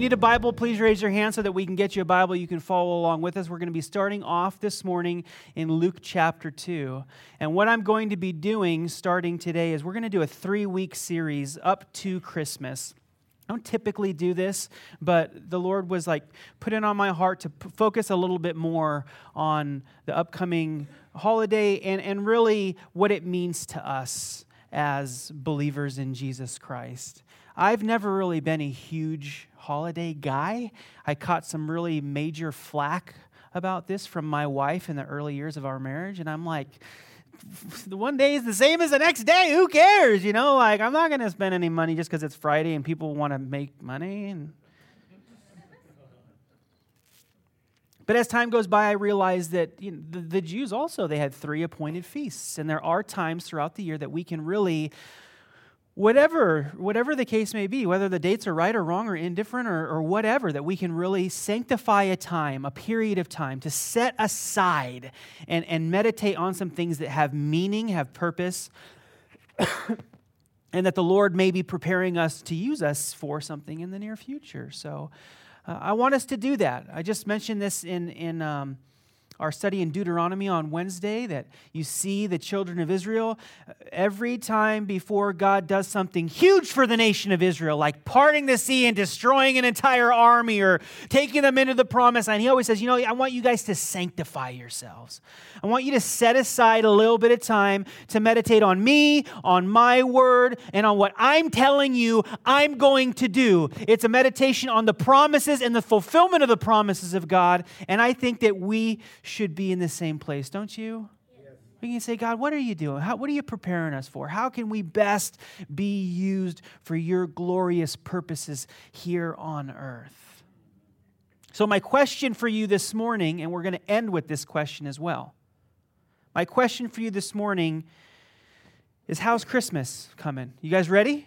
You need a Bible, please raise your hand so that we can get you a Bible. You can follow along with us. We're going to be starting off this morning in Luke chapter 2. And what I'm going to be doing starting today is we're going to do a three week series up to Christmas. I don't typically do this, but the Lord was like put it on my heart to p- focus a little bit more on the upcoming holiday and, and really what it means to us as believers in Jesus Christ. I've never really been a huge holiday guy. I caught some really major flack about this from my wife in the early years of our marriage, and I'm like, the one day is the same as the next day. Who cares? You know, like I'm not going to spend any money just because it's Friday and people want to make money. And but as time goes by, I realize that you know, the, the Jews also they had three appointed feasts, and there are times throughout the year that we can really whatever whatever the case may be whether the dates are right or wrong or indifferent or, or whatever that we can really sanctify a time a period of time to set aside and, and meditate on some things that have meaning have purpose and that the lord may be preparing us to use us for something in the near future. So uh, i want us to do that. I just mentioned this in in um, our study in Deuteronomy on Wednesday that you see the children of Israel uh, every time before God does something huge for the nation of Israel, like parting the sea and destroying an entire army or taking them into the promised land. He always says, You know, I want you guys to sanctify yourselves. I want you to set aside a little bit of time to meditate on me, on my word, and on what I'm telling you I'm going to do. It's a meditation on the promises and the fulfillment of the promises of God. And I think that we should be in the same place, don't you? We can say, God, what are you doing? How, what are you preparing us for? How can we best be used for your glorious purposes here on earth? So, my question for you this morning, and we're going to end with this question as well. My question for you this morning is how's Christmas coming? You guys ready?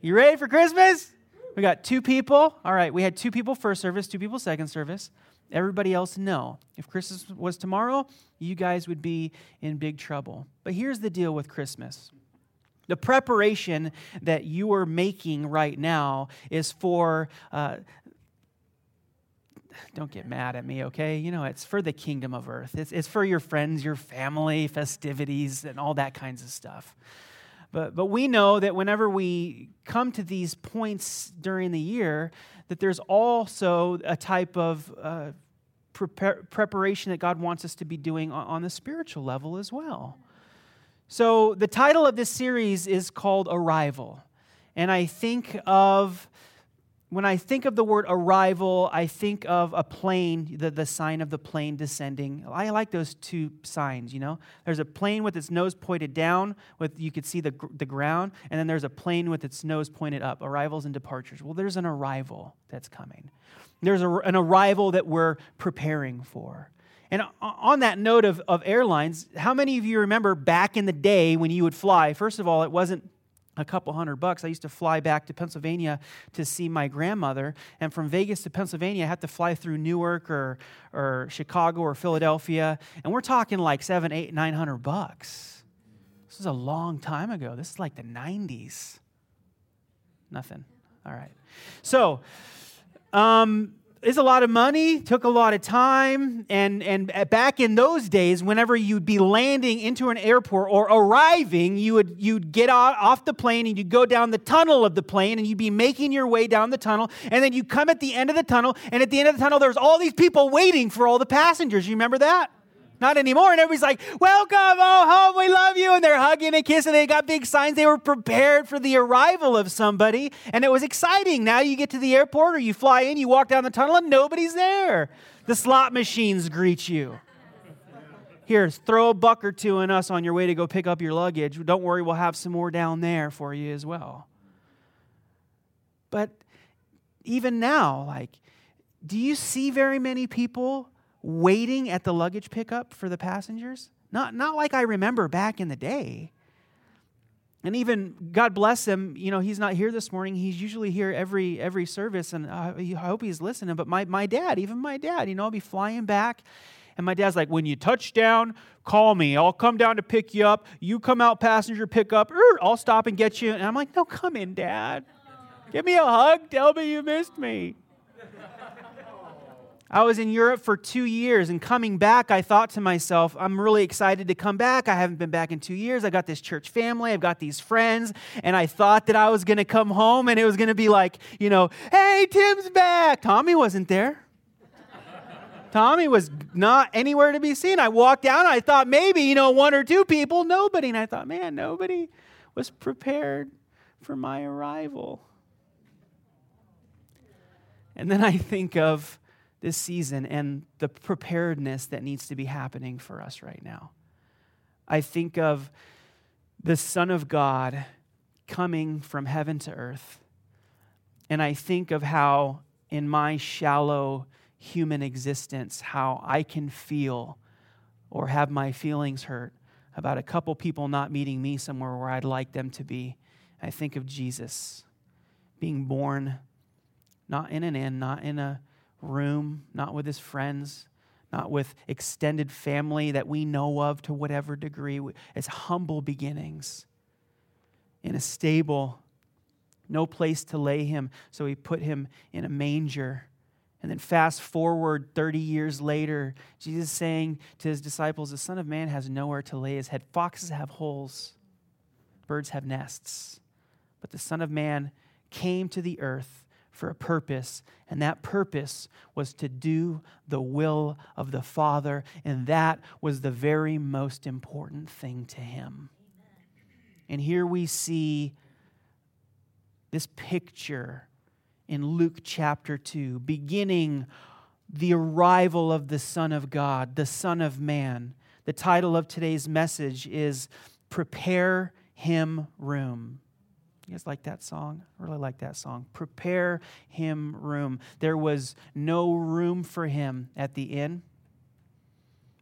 You ready for Christmas? We got two people. All right, we had two people first service, two people second service. Everybody else, no. If Christmas was tomorrow, you guys would be in big trouble. But here's the deal with Christmas the preparation that you are making right now is for. Uh, don't get mad at me, okay? You know, it's for the kingdom of earth. It's, it's for your friends, your family, festivities, and all that kinds of stuff. But, but we know that whenever we come to these points during the year, that there's also a type of uh, preparation that God wants us to be doing on, the spiritual level as well. So, the title of this series is called Arrival. And I think of, when I think of the word arrival, I think of a plane, the, the sign of the plane descending. I like those two signs, you know? There's a plane with its nose pointed down, with you could see the, the ground, and then there's a plane with its nose pointed up, arrivals and departures. Well, there's an arrival that's coming. There's a, an arrival that we're preparing for. And on that note of, of airlines, how many of you remember back in the day when you would fly? First of all, it wasn't a couple hundred bucks. I used to fly back to Pennsylvania to see my grandmother. And from Vegas to Pennsylvania, I had to fly through Newark or, or Chicago or Philadelphia. And we're talking like seven, eight, nine hundred bucks. This is a long time ago. This is like the 90s. Nothing. All right. So, um, is a lot of money, took a lot of time, and, and back in those days, whenever you'd be landing into an airport or arriving, you would you'd get off the plane and you'd go down the tunnel of the plane and you'd be making your way down the tunnel, and then you come at the end of the tunnel, and at the end of the tunnel, there's all these people waiting for all the passengers. You remember that? Not anymore. And everybody's like, Welcome, oh, home, we love you. And they're hugging and kissing. They got big signs. They were prepared for the arrival of somebody. And it was exciting. Now you get to the airport or you fly in, you walk down the tunnel, and nobody's there. The slot machines greet you. Here, throw a buck or two in us on your way to go pick up your luggage. Don't worry, we'll have some more down there for you as well. But even now, like, do you see very many people waiting at the luggage pickup for the passengers? Not, not like I remember back in the day. And even God bless him, you know, he's not here this morning. He's usually here every every service, and uh, I hope he's listening. But my, my dad, even my dad, you know, I'll be flying back, and my dad's like, when you touch down, call me. I'll come down to pick you up. You come out passenger pickup. I'll stop and get you. And I'm like, no, come in, Dad. Give me a hug. Tell me you missed me. I was in Europe for two years, and coming back, I thought to myself, I'm really excited to come back. I haven't been back in two years. I got this church family, I've got these friends, and I thought that I was going to come home and it was going to be like, you know, hey, Tim's back. Tommy wasn't there. Tommy was not anywhere to be seen. I walked down, I thought maybe, you know, one or two people, nobody. And I thought, man, nobody was prepared for my arrival. And then I think of this season and the preparedness that needs to be happening for us right now. I think of the Son of God coming from heaven to earth. And I think of how, in my shallow human existence, how I can feel or have my feelings hurt about a couple people not meeting me somewhere where I'd like them to be. I think of Jesus being born not in an inn, not in a room, not with his friends, not with extended family that we know of to whatever degree. It's humble beginnings in a stable, no place to lay him, so he put him in a manger and then fast forward 30 years later, Jesus saying to his disciples, The Son of Man has nowhere to lay his head. Foxes have holes, birds have nests. But the Son of Man came to the earth for a purpose, and that purpose was to do the will of the Father, and that was the very most important thing to him. And here we see this picture in Luke chapter 2, beginning the arrival of the Son of God, the Son of Man. The title of today's message is Prepare Him Room. You guys like that song? I really like that song. Prepare him room. There was no room for him at the inn.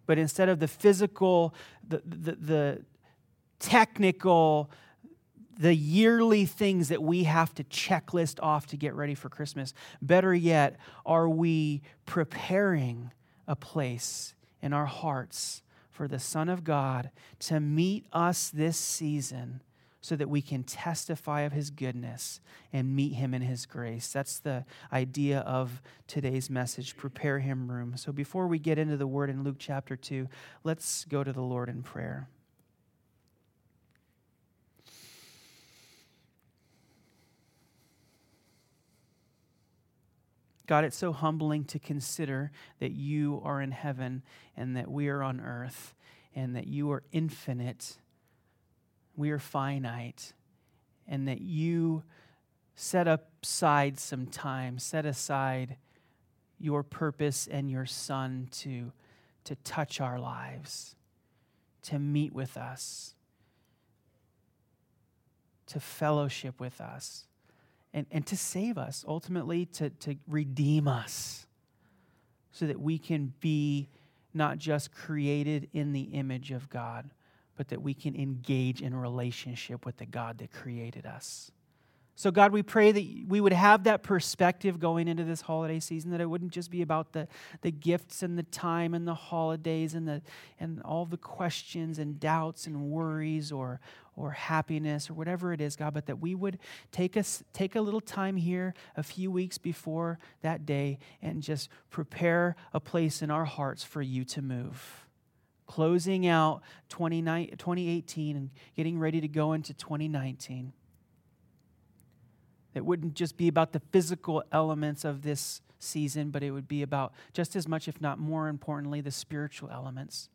But instead of the physical, the, the, the technical, the yearly things that we have to checklist off to get ready for Christmas. Better yet, are we preparing a place in our hearts for the Son of God to meet us this season so that we can testify of his goodness and meet him in his grace? That's the idea of today's message. Prepare him room. So before we get into the word in Luke chapter 2, let's go to the Lord in prayer. God, it's so humbling to consider that you are in heaven and that we are on earth and that you are infinite, we are finite, and that you set aside some time, set aside your purpose and your Son to, to touch our lives, to meet with us, to fellowship with us and, and to save us, ultimately to, to redeem us, so that we can be not just created in the image of God, but that we can engage in relationship with the God that created us. So, God, we pray that we would have that perspective going into this holiday season, that it wouldn't just be about the, the gifts and the time and the holidays and, the, and all the questions and doubts and worries or, or happiness or whatever it is, God, but that we would take, us, take a little time here a few weeks before that day and just prepare a place in our hearts for you to move. Closing out 2018 and getting ready to go into 2019. It wouldn't just be about the physical elements of this season, but it would be about just as much, if not more importantly, the spiritual elements.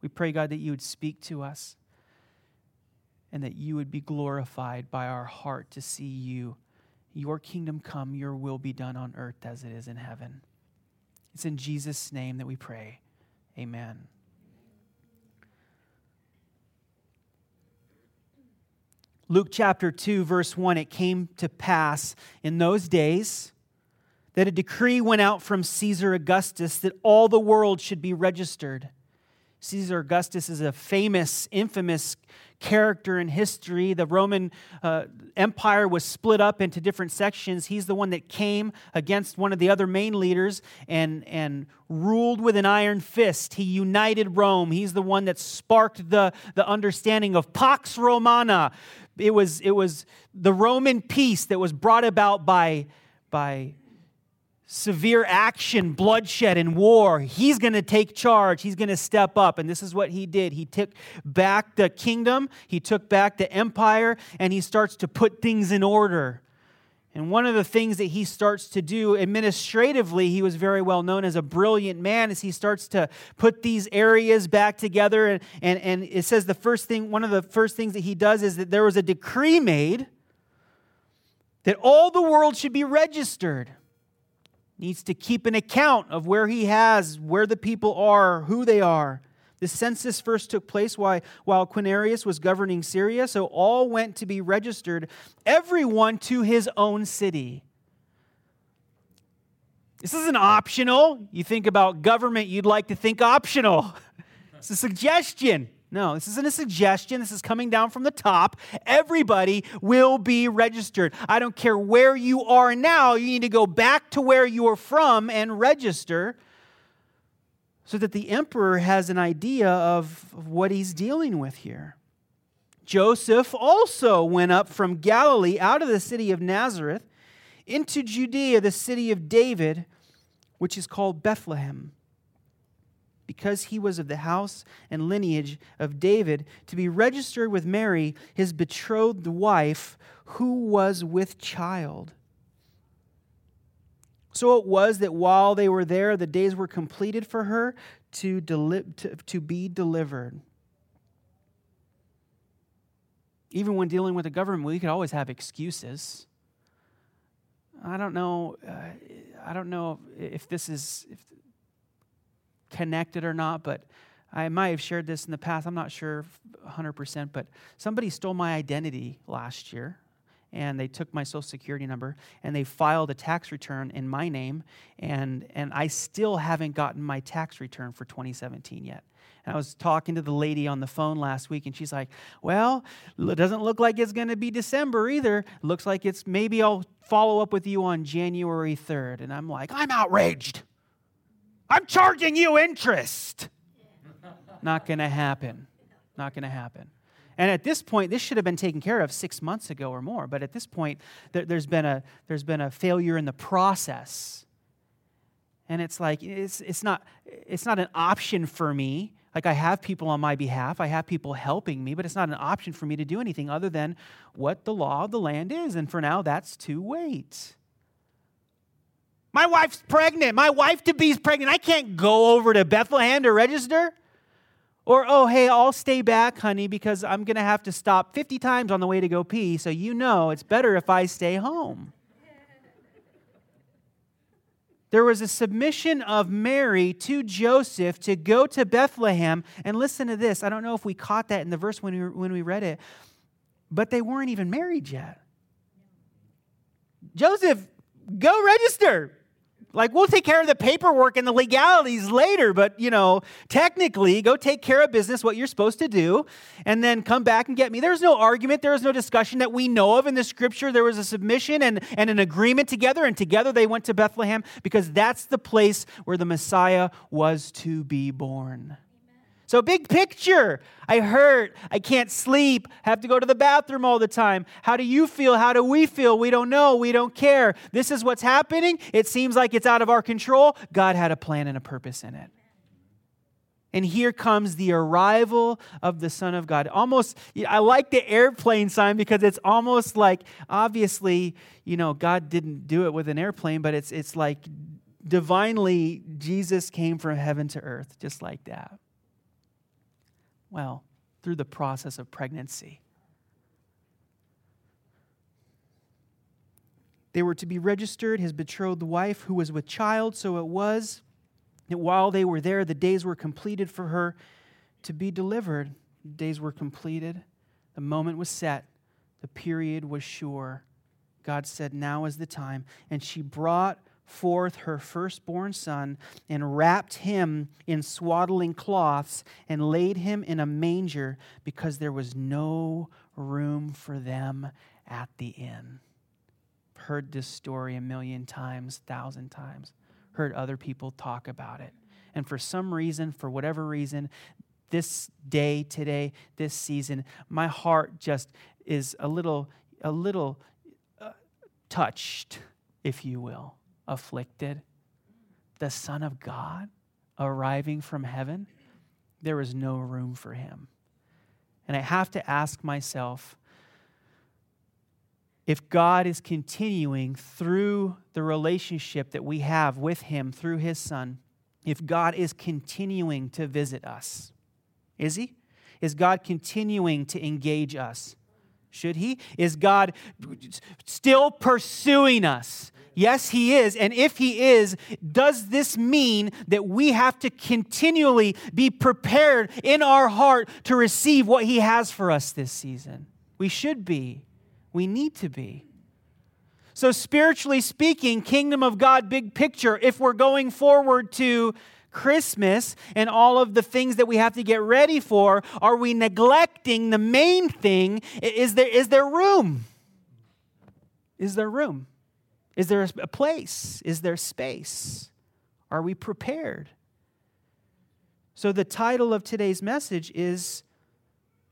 We pray, God, that you would speak to us and that you would be glorified by our heart to see you. Your kingdom come, your will be done on earth as it is in heaven. It's in Jesus' name that we pray. Amen. Luke chapter 2, verse 1 it came to pass in those days that a decree went out from Caesar Augustus that all the world should be registered. Caesar Augustus is a famous, infamous character in history. The Roman uh, Empire was split up into different sections. He's the one that came against one of the other main leaders and, and ruled with an iron fist. He united Rome. He's the one that sparked the, the understanding of Pax Romana. It was, it was the Roman peace that was brought about by, by severe action, bloodshed, and war. He's going to take charge. He's going to step up. And this is what he did. He took back the kingdom, he took back the empire, and he starts to put things in order. And one of the things that he starts to do administratively, he was very well known as a brilliant man, is he starts to put these areas back together. And, and, and it says the first thing, one of the first things that he does is that there was a decree made that all the world should be registered needs to keep an account of where he has, where the people are, who they are. The census first took place while, while Quirinius was governing Syria, so all went to be registered, everyone to his own city. This isn't optional. You think about government, you'd like to think optional. It's a suggestion. No, this isn't a suggestion. This is coming down from the top. Everybody will be registered. I don't care where you are now, you need to go back to where you are from and register so that the emperor has an idea of what he's dealing with here. Joseph also went up from Galilee out of the city of Nazareth into Judea, the city of David, which is called Bethlehem because he was of the house and lineage of David, to be registered with Mary, his betrothed wife, who was with child. So it was that while they were there, the days were completed for her to, deli- to, to be delivered. Even when dealing with the government, we could always have excuses. I don't know. Uh, I don't know if this is if connected or not, but I might have shared this in the past. I'm not sure 100%, but somebody stole my identity last year and they took my social security number and they filed a tax return in my name and, and i still haven't gotten my tax return for 2017 yet and i was talking to the lady on the phone last week and she's like well it doesn't look like it's going to be december either looks like it's maybe i'll follow up with you on january 3rd and i'm like i'm outraged I'm charging you interest. Not going to happen. Not going to happen. And at this point, this should have been taken care of six months ago or more. But at this point, there, has been a, there's been a failure in the process. And it's like, it's, it's, not, it's not an option for me. Like, I have people on my behalf, I have people helping me, but it's not an option for me to do anything other than what the law of the land is. And for now, that's to wait. My wife's pregnant. My wife to be is pregnant. I can't go over to Bethlehem to register. Or, oh, hey, I'll stay back, honey, because I'm going to have to stop 50 times on the way to go pee, so you know it's better if I stay home. There was a submission of Mary to Joseph to go to Bethlehem. And listen to this. I don't know if we caught that in the verse when we, when we read it, but they weren't even married yet. Joseph, go register. Like, we'll take care of the paperwork and the legalities later, but, you know, technically, go take care of business, what you're supposed to do, and then come back and get me. There's no argument, there was no discussion that we know of in the scripture. There was a submission and, and an agreement together, and together they went to Bethlehem because that's the place where the Messiah was to be born. So, big picture. I hurt. I can't sleep. Have to go to the bathroom all the time. How do you feel? How do we feel? We don't know. We don't care. This is what's happening. It seems like it's out of our control. God had a plan and a purpose in it. And here comes the arrival of the Son of God. Almost, I like the airplane sign because it's almost like, obviously, you know, God didn't do it with an airplane, but it's, it's like divinely, Jesus came from heaven to earth, just like that. Well, through the process of pregnancy. They were to be registered, his betrothed wife, who was with child. So it was that while they were there, the days were completed for her to be delivered. The days were completed. The moment was set. The period was sure. God said, Now is the time. And she brought forth her firstborn son and wrapped him in swaddling cloths and laid him in a manger because there was no room for them at the inn. Heard this story a million times, thousand times. Heard other people talk about it. And for some reason, for whatever reason, this day, today, this season, my heart just is a little, a little uh, touched, if you will afflicted, the Son of God arriving from heaven, there was no room for him. And I have to ask myself if God is continuing through the relationship that we have with him through his Son, if God is continuing to visit us, is he? Is God continuing to engage us? Should he? Is God still pursuing us? Yes, he is. And if he is, does this mean that we have to continually be prepared in our heart to receive what he has for us this season? We should be. We need to be. So, spiritually speaking, kingdom of God, big picture, if we're going forward to Christmas and all of the things that we have to get ready for, are we neglecting the main thing? Is there, is there room? Is there room? Is there a place? Is there space? Are we prepared? So, the title of today's message is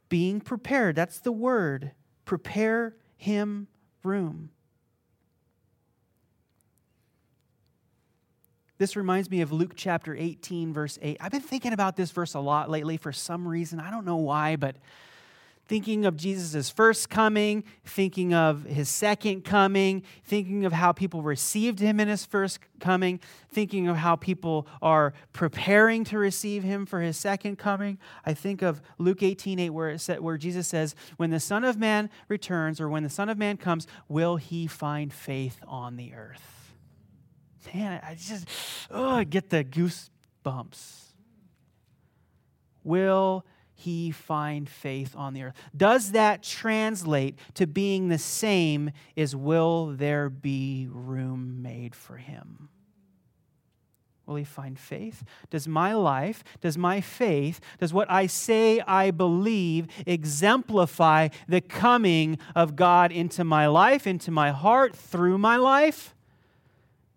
Being Prepared. That's the word. Prepare Him room. This reminds me of Luke chapter 18, verse 8. I've been thinking about this verse a lot lately for some reason. I don't know why, but thinking of Jesus' first coming, thinking of his second coming, thinking of how people received him in his first coming, thinking of how people are preparing to receive him for his second coming. I think of Luke 18 8, where, said, where Jesus says, When the Son of Man returns, or when the Son of Man comes, will he find faith on the earth? man, I just oh, I get the goosebumps. Will he find faith on the earth? Does that translate to being the same as will there be room made for him? Will he find faith? Does my life, does my faith, does what I say I believe exemplify the coming of God into my life, into my heart, through my life?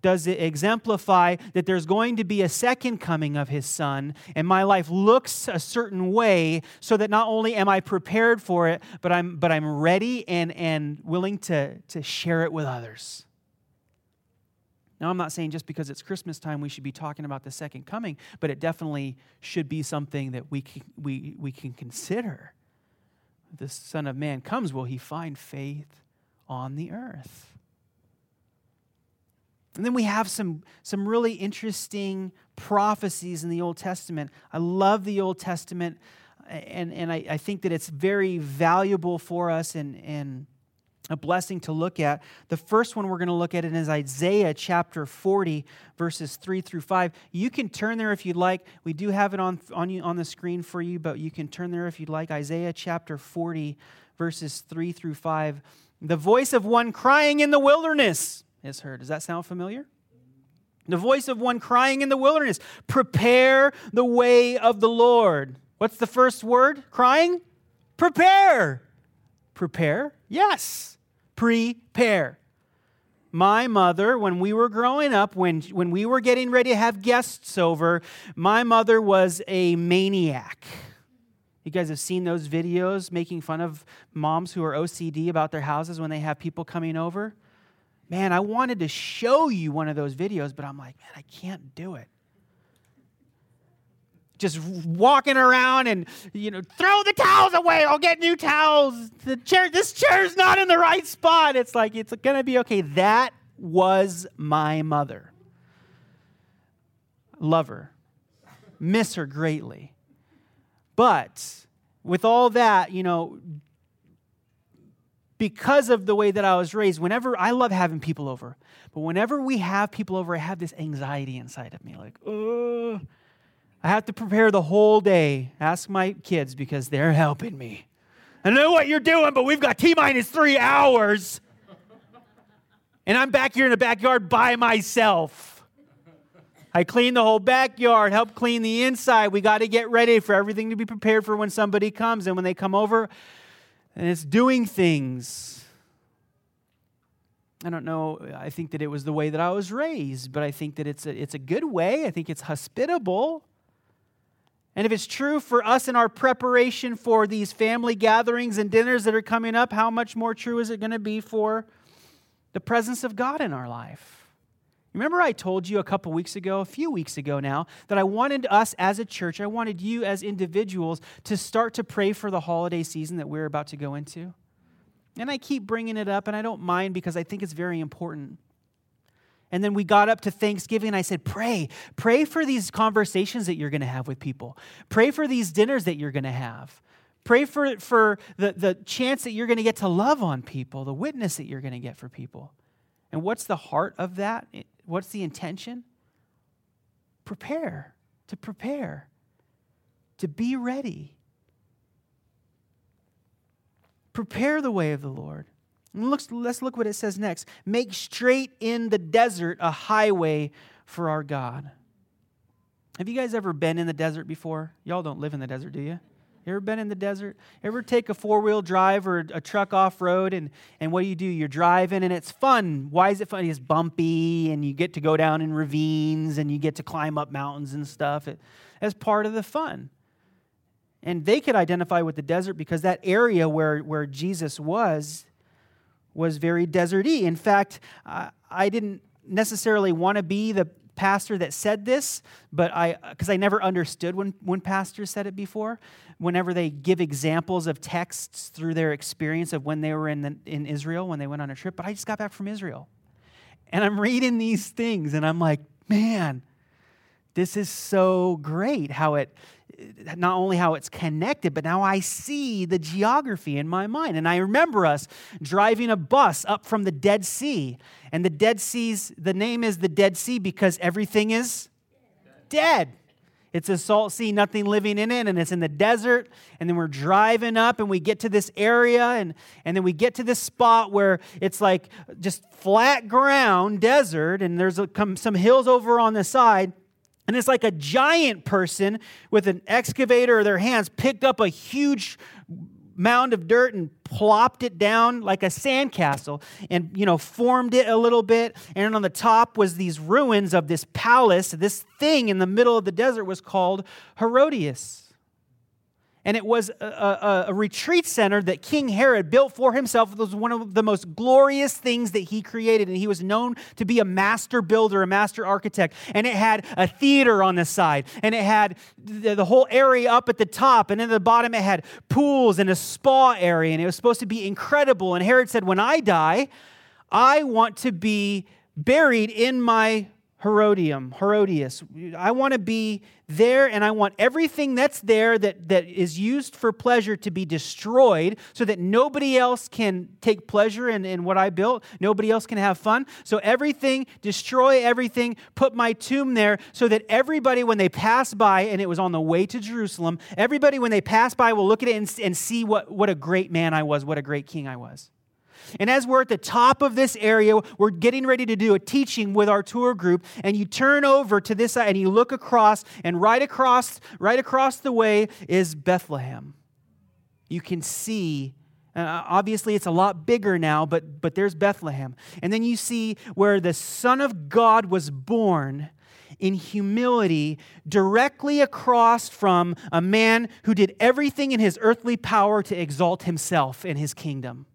Does it exemplify that there's going to be a second coming of his son, and my life looks a certain way so that not only am I prepared for it, but I'm, but I'm ready and, and willing to, to share it with others. Now, I'm not saying just because it's Christmas time we should be talking about the second coming, but it definitely should be something that we can, we, we can consider. The Son of Man comes, will he find faith on the earth? And then we have some, some really interesting prophecies in the Old Testament. I love the Old Testament, and, and I, I think that it's very valuable for us and, and a blessing to look at. The first one we're going to look at is Isaiah chapter 40, verses 3 through 5. You can turn there if you'd like. We do have it on, on, you, on the screen for you, but you can turn there if you'd like. Isaiah chapter 40, verses 3 through 5. The voice of one crying in the wilderness is heard. Does that sound familiar? The voice of one crying in the wilderness, prepare the way of the Lord. What's the first word? Crying? Prepare. Prepare? Yes. Prepare. My mother, when we were growing up, when, when we were getting ready to have guests over, my mother was a maniac. You guys have seen those videos making fun of moms who are OCD about their houses when they have people coming over? Man, I wanted to show you one of those videos, but I'm like, man, I can't do it. Just walking around and, you know, throw the towels away. I'll get new towels. The chair, this chair's not in the right spot. It's like, it's to be okay. That was my mother. Love her, miss her greatly. But with all that, you know, because of the way that I was raised, whenever I love having people over, but whenever we have people over, I have this anxiety inside of me like, oh, I have to prepare the whole day. Ask my kids because they're helping me. I know what you're doing, but we've got T minus three hours. And I'm back here in the backyard by myself. I clean the whole backyard, help clean the inside. We got to get ready for everything to be prepared for when somebody comes. And when they come over, and it's doing things. I don't know. I think that it was the way that I was raised, but I think that it's a, it's a good way. I think it's hospitable. And if it's true for us in our preparation for these family gatherings and dinners that are coming up, how much more true is it going to be for the presence of God in our life? Remember, I told you a couple weeks ago, a few weeks ago now, that I wanted us as a church, I wanted you as individuals to start to pray for the holiday season that we're about to go into. And I keep bringing it up, and I don't mind because I think it's very important. And then we got up to Thanksgiving, and I said, Pray. Pray for these conversations that you're going to have with people. Pray for these dinners that you're going to have. Pray for, for the, the chance that you're going to get to love on people, the witness that you're going to get for people. And what's the heart of that? What's the intention? Prepare, to prepare, to be ready. Prepare the way of the Lord. Let's, let's look what it says next. Make straight in the desert a highway for our God. Have you guys ever been in the desert before? Y'all don't live in the desert, do you? You ever been in the desert? Ever take a four wheel drive or a truck off road and, and what do you do? You're driving and it's fun. Why is it fun? It's bumpy and you get to go down in ravines and you get to climb up mountains and stuff. It, as part of the fun. And they could identify with the desert because that area where, where Jesus was was very deserty. In fact, uh, I didn't necessarily want to be the pastor that said this, but I because I never understood when when pastors said it before. Whenever they give examples of texts through their experience of when they were in the, in Israel when they went on a trip, but I just got back from Israel, and I'm reading these things, and I'm like, man, this is so great how it not only how it's connected, but now I see the geography in my mind. And I remember us driving a bus up from the Dead Sea. And the Dead Sea's, the name is the Dead Sea because everything is dead. It's a salt sea, nothing living in it, and it's in the desert. And then we're driving up and we get to this area, and, and then we get to this spot where it's like just flat ground, desert, and there's a, some hills over on the side. And it's like a giant person with an excavator or their hands picked up a huge mound of dirt and plopped it down like a sandcastle and you know formed it a little bit. And on the top was these ruins of this palace. This thing in the middle of the desert was called herodias and it was a, a, a, retreat center that King Herod built for himself. It was one of the most glorious things that he created. And he was known to be a master builder, a master architect. And it had a theater on the side, and it had the, whole area up at the top. And in the bottom, it had pools and a spa area. And it was supposed to be incredible. And Herod said, When I die, I want to be buried in my Herodium, Herodias. I want to be there and I want everything that's there that, that is used for pleasure to be destroyed so that nobody else can take pleasure in, in what I built. Nobody else can have fun. So everything, destroy everything, put my tomb there so that everybody, when they pass by, and it was on the way to Jerusalem, everybody, when they pass by, will look at it and, and see what, what a great man I was, what a great king I was. And as we're at the top of this area, we're getting ready to do a teaching with our tour group, and you turn over to this side and you look across, and right across, right across the way is Bethlehem. You can see uh, obviously, it's a lot bigger now, but, but there's Bethlehem. And then you see where the Son of God was born in humility directly across from a man who did everything in his earthly power to exalt himself in his kingdom.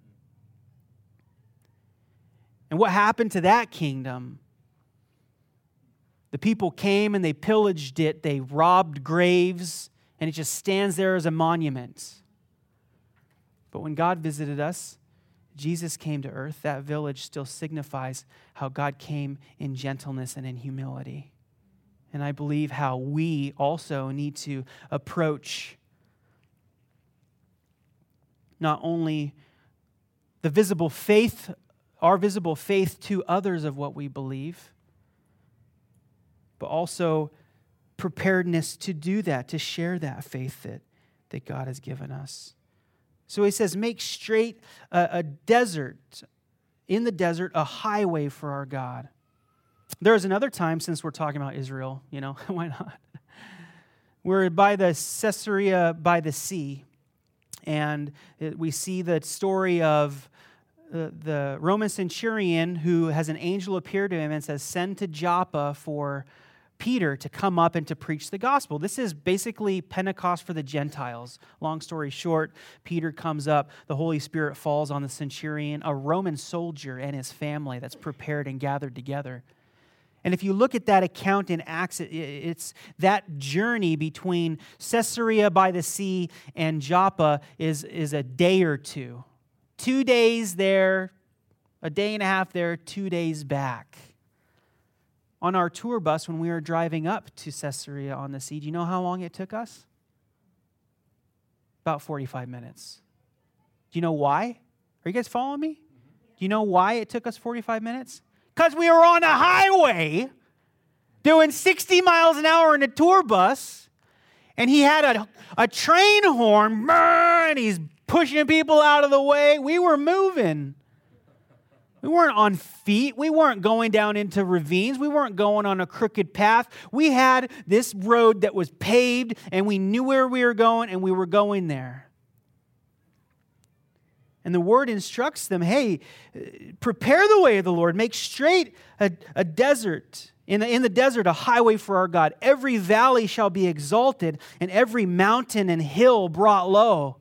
And what happened to that kingdom? The people came and they pillaged it, they robbed graves, and it just stands there as a monument. But when God visited us, Jesus came to earth. That village still signifies how God came in gentleness and in humility. And I believe how we also need to approach not only the visible faith our visible faith to others of what we believe, but also preparedness to do that, to share that faith that, that God has given us. So he says, make straight a, a desert. in the desert a highway for our God. There is another time, since we're talking about Israel, you know, why not? We're by the Caesarea by the sea, and it, we see the story of the Roman centurion who has an angel appear to him and says, Send to Joppa for Peter to come up and to preach the gospel. This is basically Pentecost for the Gentiles. Long story short, Peter comes up, the Holy Spirit falls on the centurion, a Roman soldier and his family that's prepared and gathered together. And if you look at that account in Acts, it's that journey between Caesarea by the sea and Joppa is, is a day or two. Two days there, a day and a half there, two days back. On our tour bus, when we were driving up to Caesarea on the sea, do you know how long it took us? About 45 minutes. Do you know why? Are you guys following me? Do you know why it took us 45 minutes? Because we were on a highway doing 60 miles an hour in a tour bus, and he had a, a train horn, and he's pushing people out of the way. We were moving. We weren't on feet. We weren't going down into ravines. We weren't going on a crooked path. We had this road that was paved, and we knew where we were going, and we were going there. And the word instructs them hey, uh, prepare the way of the Lord, make straight a, a desert. In the, in the desert, a highway for our God. Every valley shall be exalted, and every mountain and hill brought low.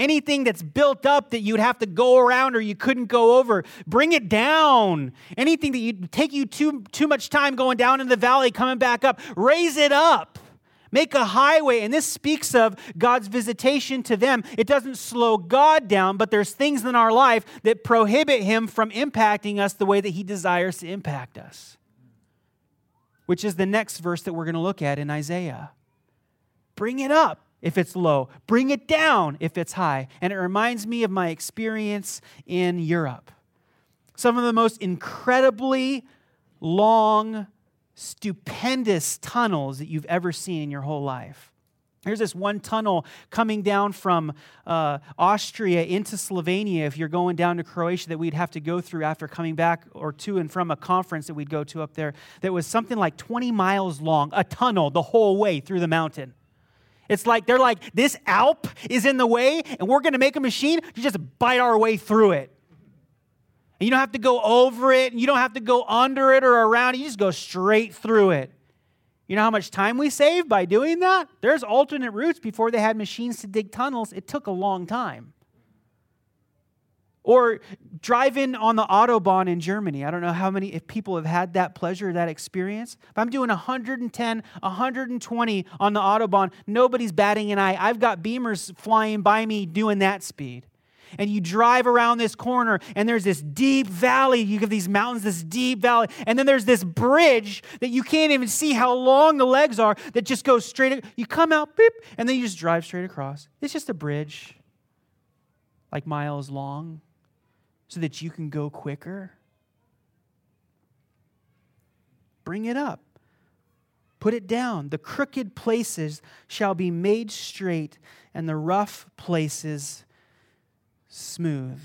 Anything that's built up that you'd have to go around or you couldn't go over, bring it down. Anything that you'd take you too, too much time going down in the valley, coming back up, raise it up. Make a highway. And this speaks of God's visitation to them. It doesn't slow God down, but there's things in our life that prohibit Him from impacting us the way that He desires to impact us, which is the next verse that we're going to look at in Isaiah. Bring it up if it's low, bring it down if it's high. And it reminds me of my experience in Europe. Some of the most incredibly long, stupendous tunnels that you've ever seen in your whole life. There's this one tunnel coming down from uh, Austria into Slovenia if you're going down to Croatia that we'd have to go through after coming back or to and from a conference that we'd go to up there that was something like 20 miles long, a tunnel the whole way through the mountain. It's like they're like, this Alp is in the way, and we're going to make a machine to just bite our way through it. And you don't have to go over it, and you don't have to go under it or around it. You just go straight through it. You know how much time we save by doing that? There's alternate routes before they had machines to dig tunnels. It took a long time. Or driving on the Autobahn in Germany. I don't know how many if people have had that pleasure, that experience. If I'm doing 110, 120 on the Autobahn, nobody's batting an eye. I've got beamers flying by me doing that speed. And you drive around this corner, and there's this deep valley. You have these mountains, this deep valley. And then there's this bridge that you can't even see how long the legs are that just goes straight. You come out, beep, and then you just drive straight across. It's just a bridge, like miles long so that you can go quicker? Bring it up. Put it down. The crooked places shall be made straight, and the rough places smooth.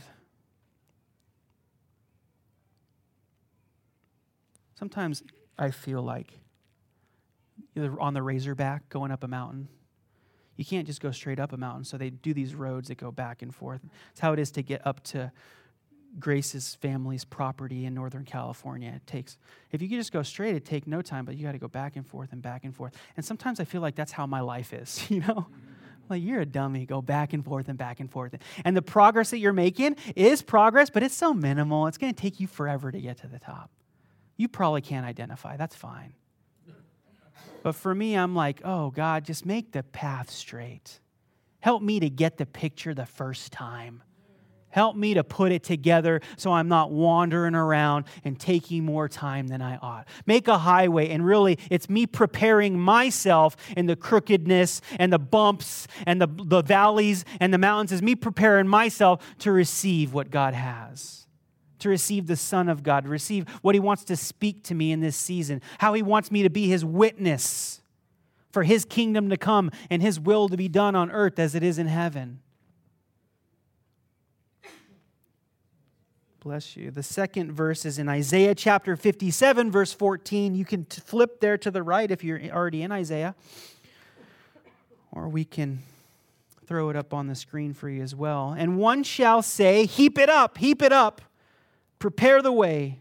Sometimes I feel like you're on the razorback going up a mountain. You can't just go straight up a mountain, so they do these roads that go back and forth. It's how it is to get up to Grace's family's property in Northern California. It takes, if you could just go straight, it'd take no time, but you got to go back and forth and back and forth. And sometimes I feel like that's how my life is, you know? Mm-hmm. Like, you're a dummy. Go back and forth and back and forth. And the progress that you're making is progress, but it's so minimal. It's going to take you forever to get to the top. You probably can't identify. That's fine. But for me, I'm like, oh, God, just make the path straight. Help me to get the picture the first time. Help me to put it together so I'm not wandering around and taking more time than I ought. Make a highway, and really, it's me preparing myself in the crookedness and the bumps and the, the valleys and the mountains, is me preparing myself to receive what God has. To receive the Son of God, receive what He wants to speak to me in this season, how He wants me to be His witness for His kingdom to come and His will to be done on earth as it is in heaven. Bless you. The second verse is in Isaiah chapter 57, verse 14. You can flip there to the right if you're already in Isaiah, or we can throw it up on the screen for you as well. And one shall say, Heap it up, heap it up, prepare the way,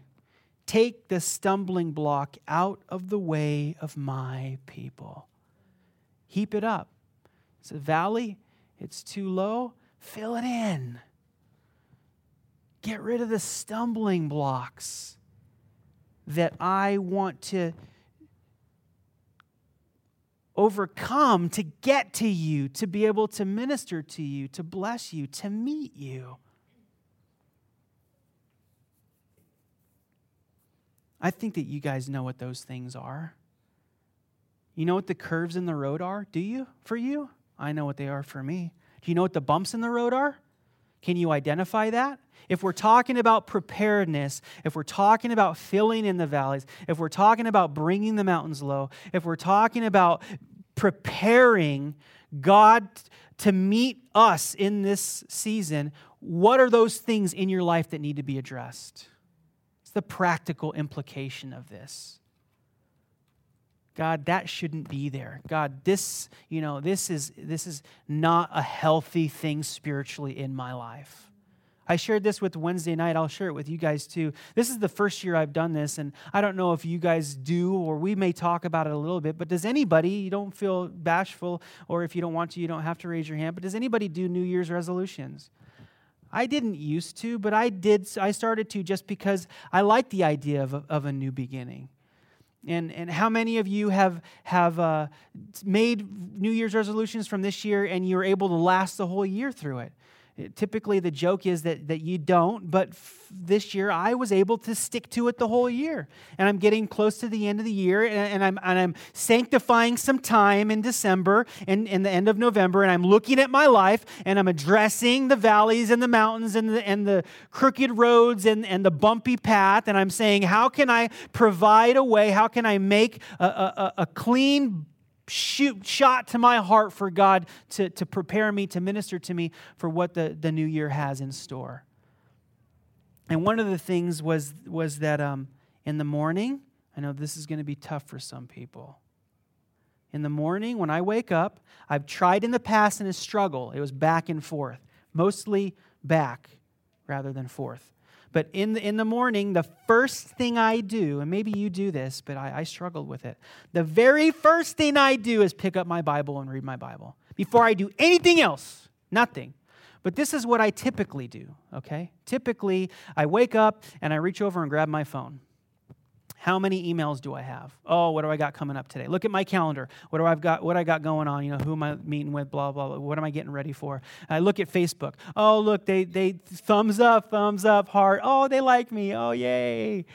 take the stumbling block out of the way of my people. Heap it up. It's a valley, it's too low, fill it in. Get rid of the stumbling blocks that I want to overcome to get to you, to be able to minister to you, to bless you, to meet you. I think that you guys know what those things are. You know what the curves in the road are? Do you? For you? I know what they are for me. Do you know what the bumps in the road are? Can you identify that? If we're talking about preparedness, if we're talking about filling in the valleys, if we're talking about bringing the mountains low, if we're talking about preparing God to meet us in this season, what are those things in your life that need to be addressed? It's the practical implication of this. God, that shouldn't be there. God, this, you know, this is this is not a healthy thing spiritually in my life. I shared this with Wednesday night. I'll share it with you guys too. This is the first year I've done this, and I don't know if you guys do, or we may talk about it a little bit, but does anybody, you don't feel bashful, or if you don't want to, you don't have to raise your hand, but does anybody do New Year's resolutions? I didn't used to, but I did. I started to just because I like the idea of a, of a new beginning. And, and how many of you have, have uh, made New Year's resolutions from this year and you're able to last the whole year through it? Typically, the joke is that, that you don't, but f- this year I was able to stick to it the whole year. And I'm getting close to the end of the year, and, and I'm, and I'm sanctifying some time in December and, in the end of November, and I'm looking at my life, and I'm addressing the valleys and the mountains and the, and the crooked roads and, and the bumpy path, and I'm saying, how can I provide a way? How can I make a, a, a clean shoot, shot to my heart for God to, to prepare me, to minister to me for what the, the new year has in store. And one of the things was, was that um, in the morning, I know this is going to be tough for some people. In the morning, when I wake up, I've tried in the past in a struggle. It was back and forth, mostly back rather than forth. But in the, in the morning, the first thing I do, and maybe you do this, but I, I struggled with it. The very first thing I do is pick up my Bible and read my Bible before I do anything else. Nothing. But this is what I typically do, okay? Typically, I wake up and I reach over and grab my phone. How many emails do I have? Oh, what do I got coming up today? Look at my calendar. What do I've got? What I got going on? You know, who am I meeting with? Blah blah. blah. What am I getting ready for? I look at Facebook. Oh, look, they they thumbs up, thumbs up, heart. Oh, they like me. Oh, yay.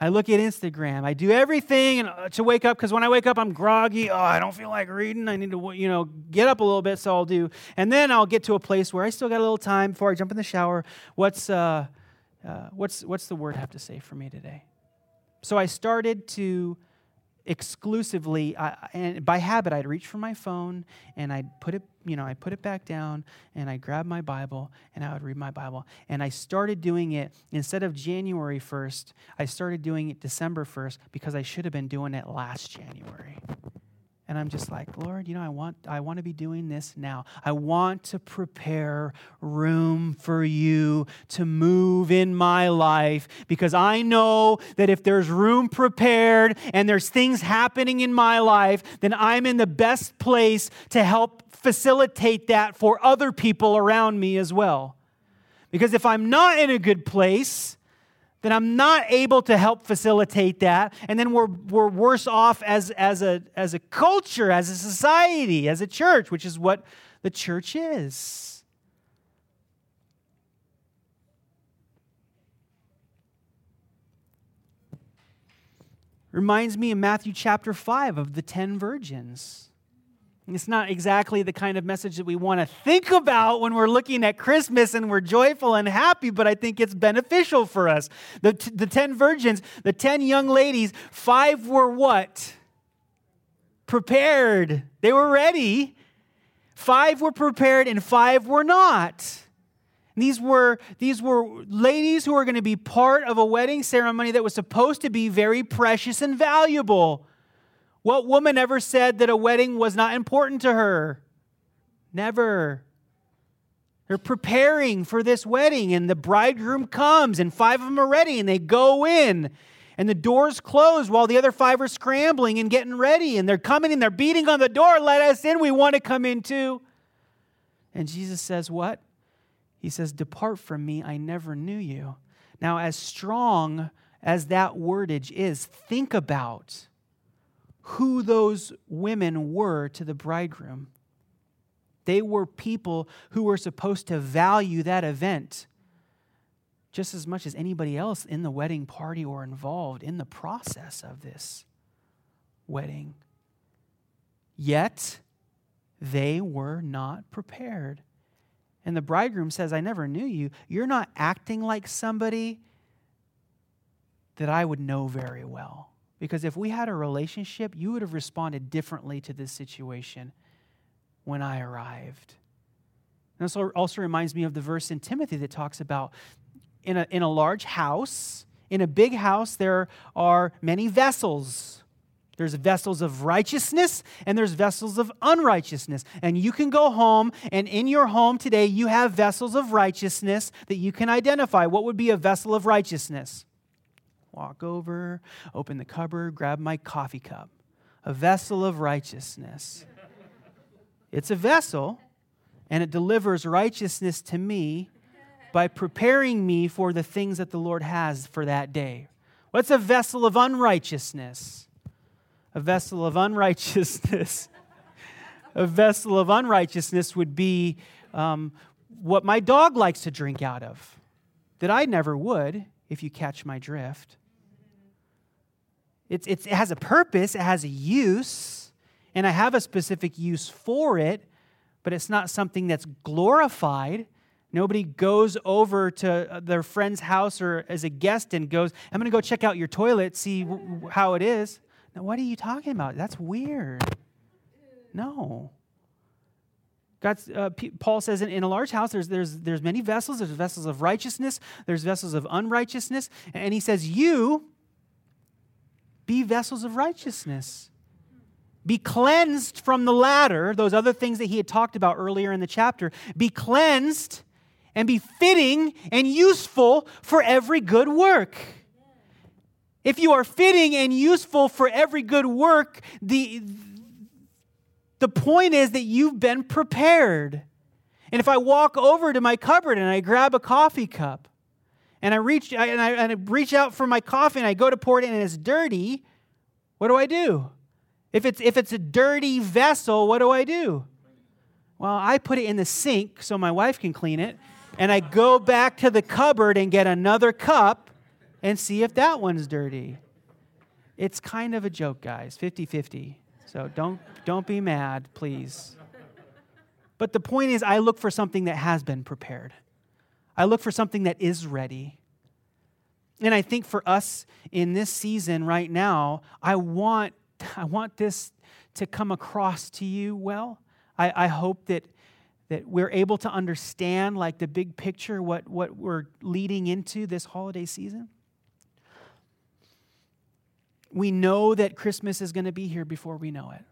I look at Instagram. I do everything uh, to wake up because when I wake up, I'm groggy. Oh, I don't feel like reading. I need to, you know, get up a little bit, so I'll do. And then I'll get to a place where I still got a little time before I jump in the shower. What's uh, uh, what's, what's the word have to say for me today? So I started to exclusively I, and by habit i'd reach for my phone and i'd put it you know i put it back down and i grab my bible and i would read my bible and i started doing it instead of january 1st i started doing it december 1st because i should have been doing it last january and I'm just like, Lord, you know, I want I want to be doing this now. I want to prepare room for you to move in my life because I know that if there's room prepared and there's things happening in my life, then I'm in the best place to help facilitate that for other people around me as well. Because if I'm not in a good place, then I'm not able to help facilitate that. And then we're, we're worse off as, as, a, as a culture, as a society, as a church, which is what the church is. Reminds me in Matthew chapter 5 of the 10 virgins. It's not exactly the kind of message that we want to think about when we're looking at Christmas and we're joyful and happy, but I think it's beneficial for us. The, the 10 virgins, the 10 young ladies, five were what? Prepared. They were ready. Five were prepared and five were not. These were, these were ladies who were going to be part of a wedding ceremony that was supposed to be very precious and valuable. What woman ever said that a wedding was not important to her? Never. They're preparing for this wedding, and the bridegroom comes, and five of them are ready, and they go in, and the doors close while the other five are scrambling and getting ready, and they're coming and they're beating on the door. Let us in. We want to come in too. And Jesus says, What? He says, Depart from me. I never knew you. Now, as strong as that wordage is, think about who those women were to the bridegroom. They were people who were supposed to value that event just as much as anybody else in the wedding party or involved in the process of this wedding. Yet, they were not prepared. And the bridegroom says, I never knew you. You're not acting like somebody that I would know very well. Because if we had a relationship, you would have responded differently to this situation when I arrived. And this also reminds me of the verse in Timothy that talks about in a, in a large house, in a big house, there are many vessels. There's vessels of righteousness and there's vessels of unrighteousness. And you can go home, and in your home today, you have vessels of righteousness that you can identify. What would be a vessel of righteousness? Walk over, open the cupboard, grab my coffee cup. A vessel of righteousness. It's a vessel, and it delivers righteousness to me by preparing me for the things that the Lord has for that day. What's a vessel of unrighteousness? A vessel of unrighteousness. a vessel of unrighteousness would be um, what my dog likes to drink out of, that I never would, if you catch my drift. It's, it's, it has a purpose, it has a use and I have a specific use for it, but it's not something that's glorified. Nobody goes over to uh, their friend's house or as a guest and goes, I'm going to go check out your toilet, see how it is. Now, what are you talking about? That's weird. No. God's, uh, P- Paul says in, in, a large house, there's, there's, there's many vessels. There's vessels of righteousness, there's vessels of unrighteousness. And he says, You be vessels of righteousness. Be cleansed from the latter, those other things that he had talked about earlier in the chapter. Be cleansed and be fitting and useful for every good work. If you are fitting and useful for every good work, the, the point is that you've been prepared. And if I walk over to my cupboard and I grab a coffee cup and I reach, and I, and I reach out for my coffee and I go to pour it in and it's dirty, what do I do? If it's, if it's a dirty vessel, what do I do? Well, I put it in the sink so my wife can clean it, and I go back to the cupboard and get another cup and see if that one's dirty. It's kind of a joke, guys, 50 50. So don't, don't be mad, please. But the point is, I look for something that has been prepared, I look for something that is ready. And I think for us in this season right now, I want I want this to come across to you well. I, I hope that, that we're able to understand, like the big picture, what, what we're leading into this holiday season. We know that Christmas is going to be here before we know it.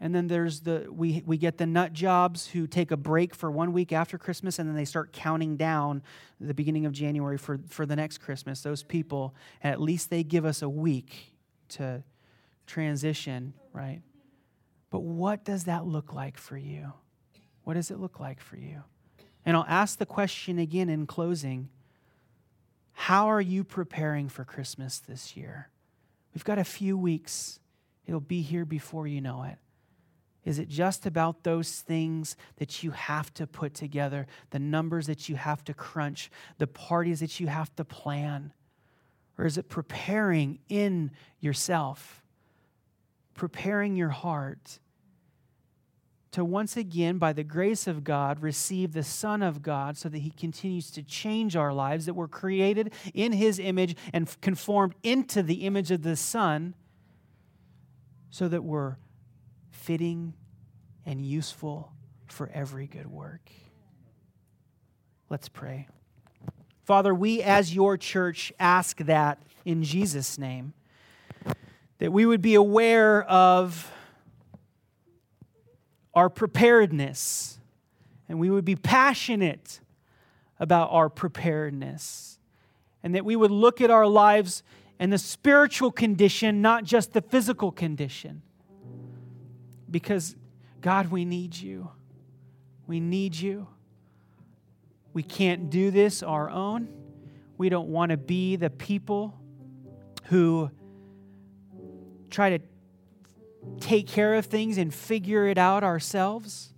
And then there's the we we get the nut jobs who take a break for one week after Christmas and then they start counting down the beginning of January for, for the next Christmas. Those people, at least they give us a week to transition, right? But what does that look like for you? What does it look like for you? And I'll ask the question again in closing How are you preparing for Christmas this year? We've got a few weeks, it'll be here before you know it. Is it just about those things that you have to put together, the numbers that you have to crunch, the parties that you have to plan? Or is it preparing in yourself? preparing your heart to once again, by the grace of God, receive the Son of God so that He continues to change our lives, that we're created in His image and conformed into the image of the Son, so that we're fitting and useful for every good work. Let's pray. Father, we as your church ask that in Jesus' name, that we would be aware of our preparedness and we would be passionate about our preparedness and that we would look at our lives and the spiritual condition, not just the physical condition. Because, God, we need you. We need you. We can't do this our own. We don't want to be the people who try to take care of things and figure it out ourselves.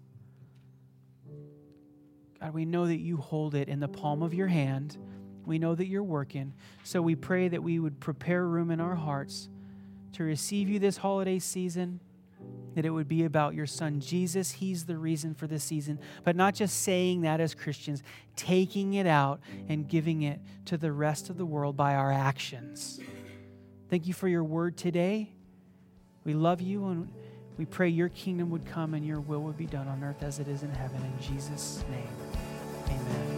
God, we know that you hold it in the palm of your hand. We know that you're working. So we pray that we would prepare room in our hearts to receive you this holiday season that it would be about your son Jesus. He's the reason for this season. But not just saying that as Christians, taking it out and giving it to the rest of the world by our actions. Thank you for your word today. We love you and we pray your kingdom would come and your will would be done on earth as it is in heaven. In Jesus' name, amen.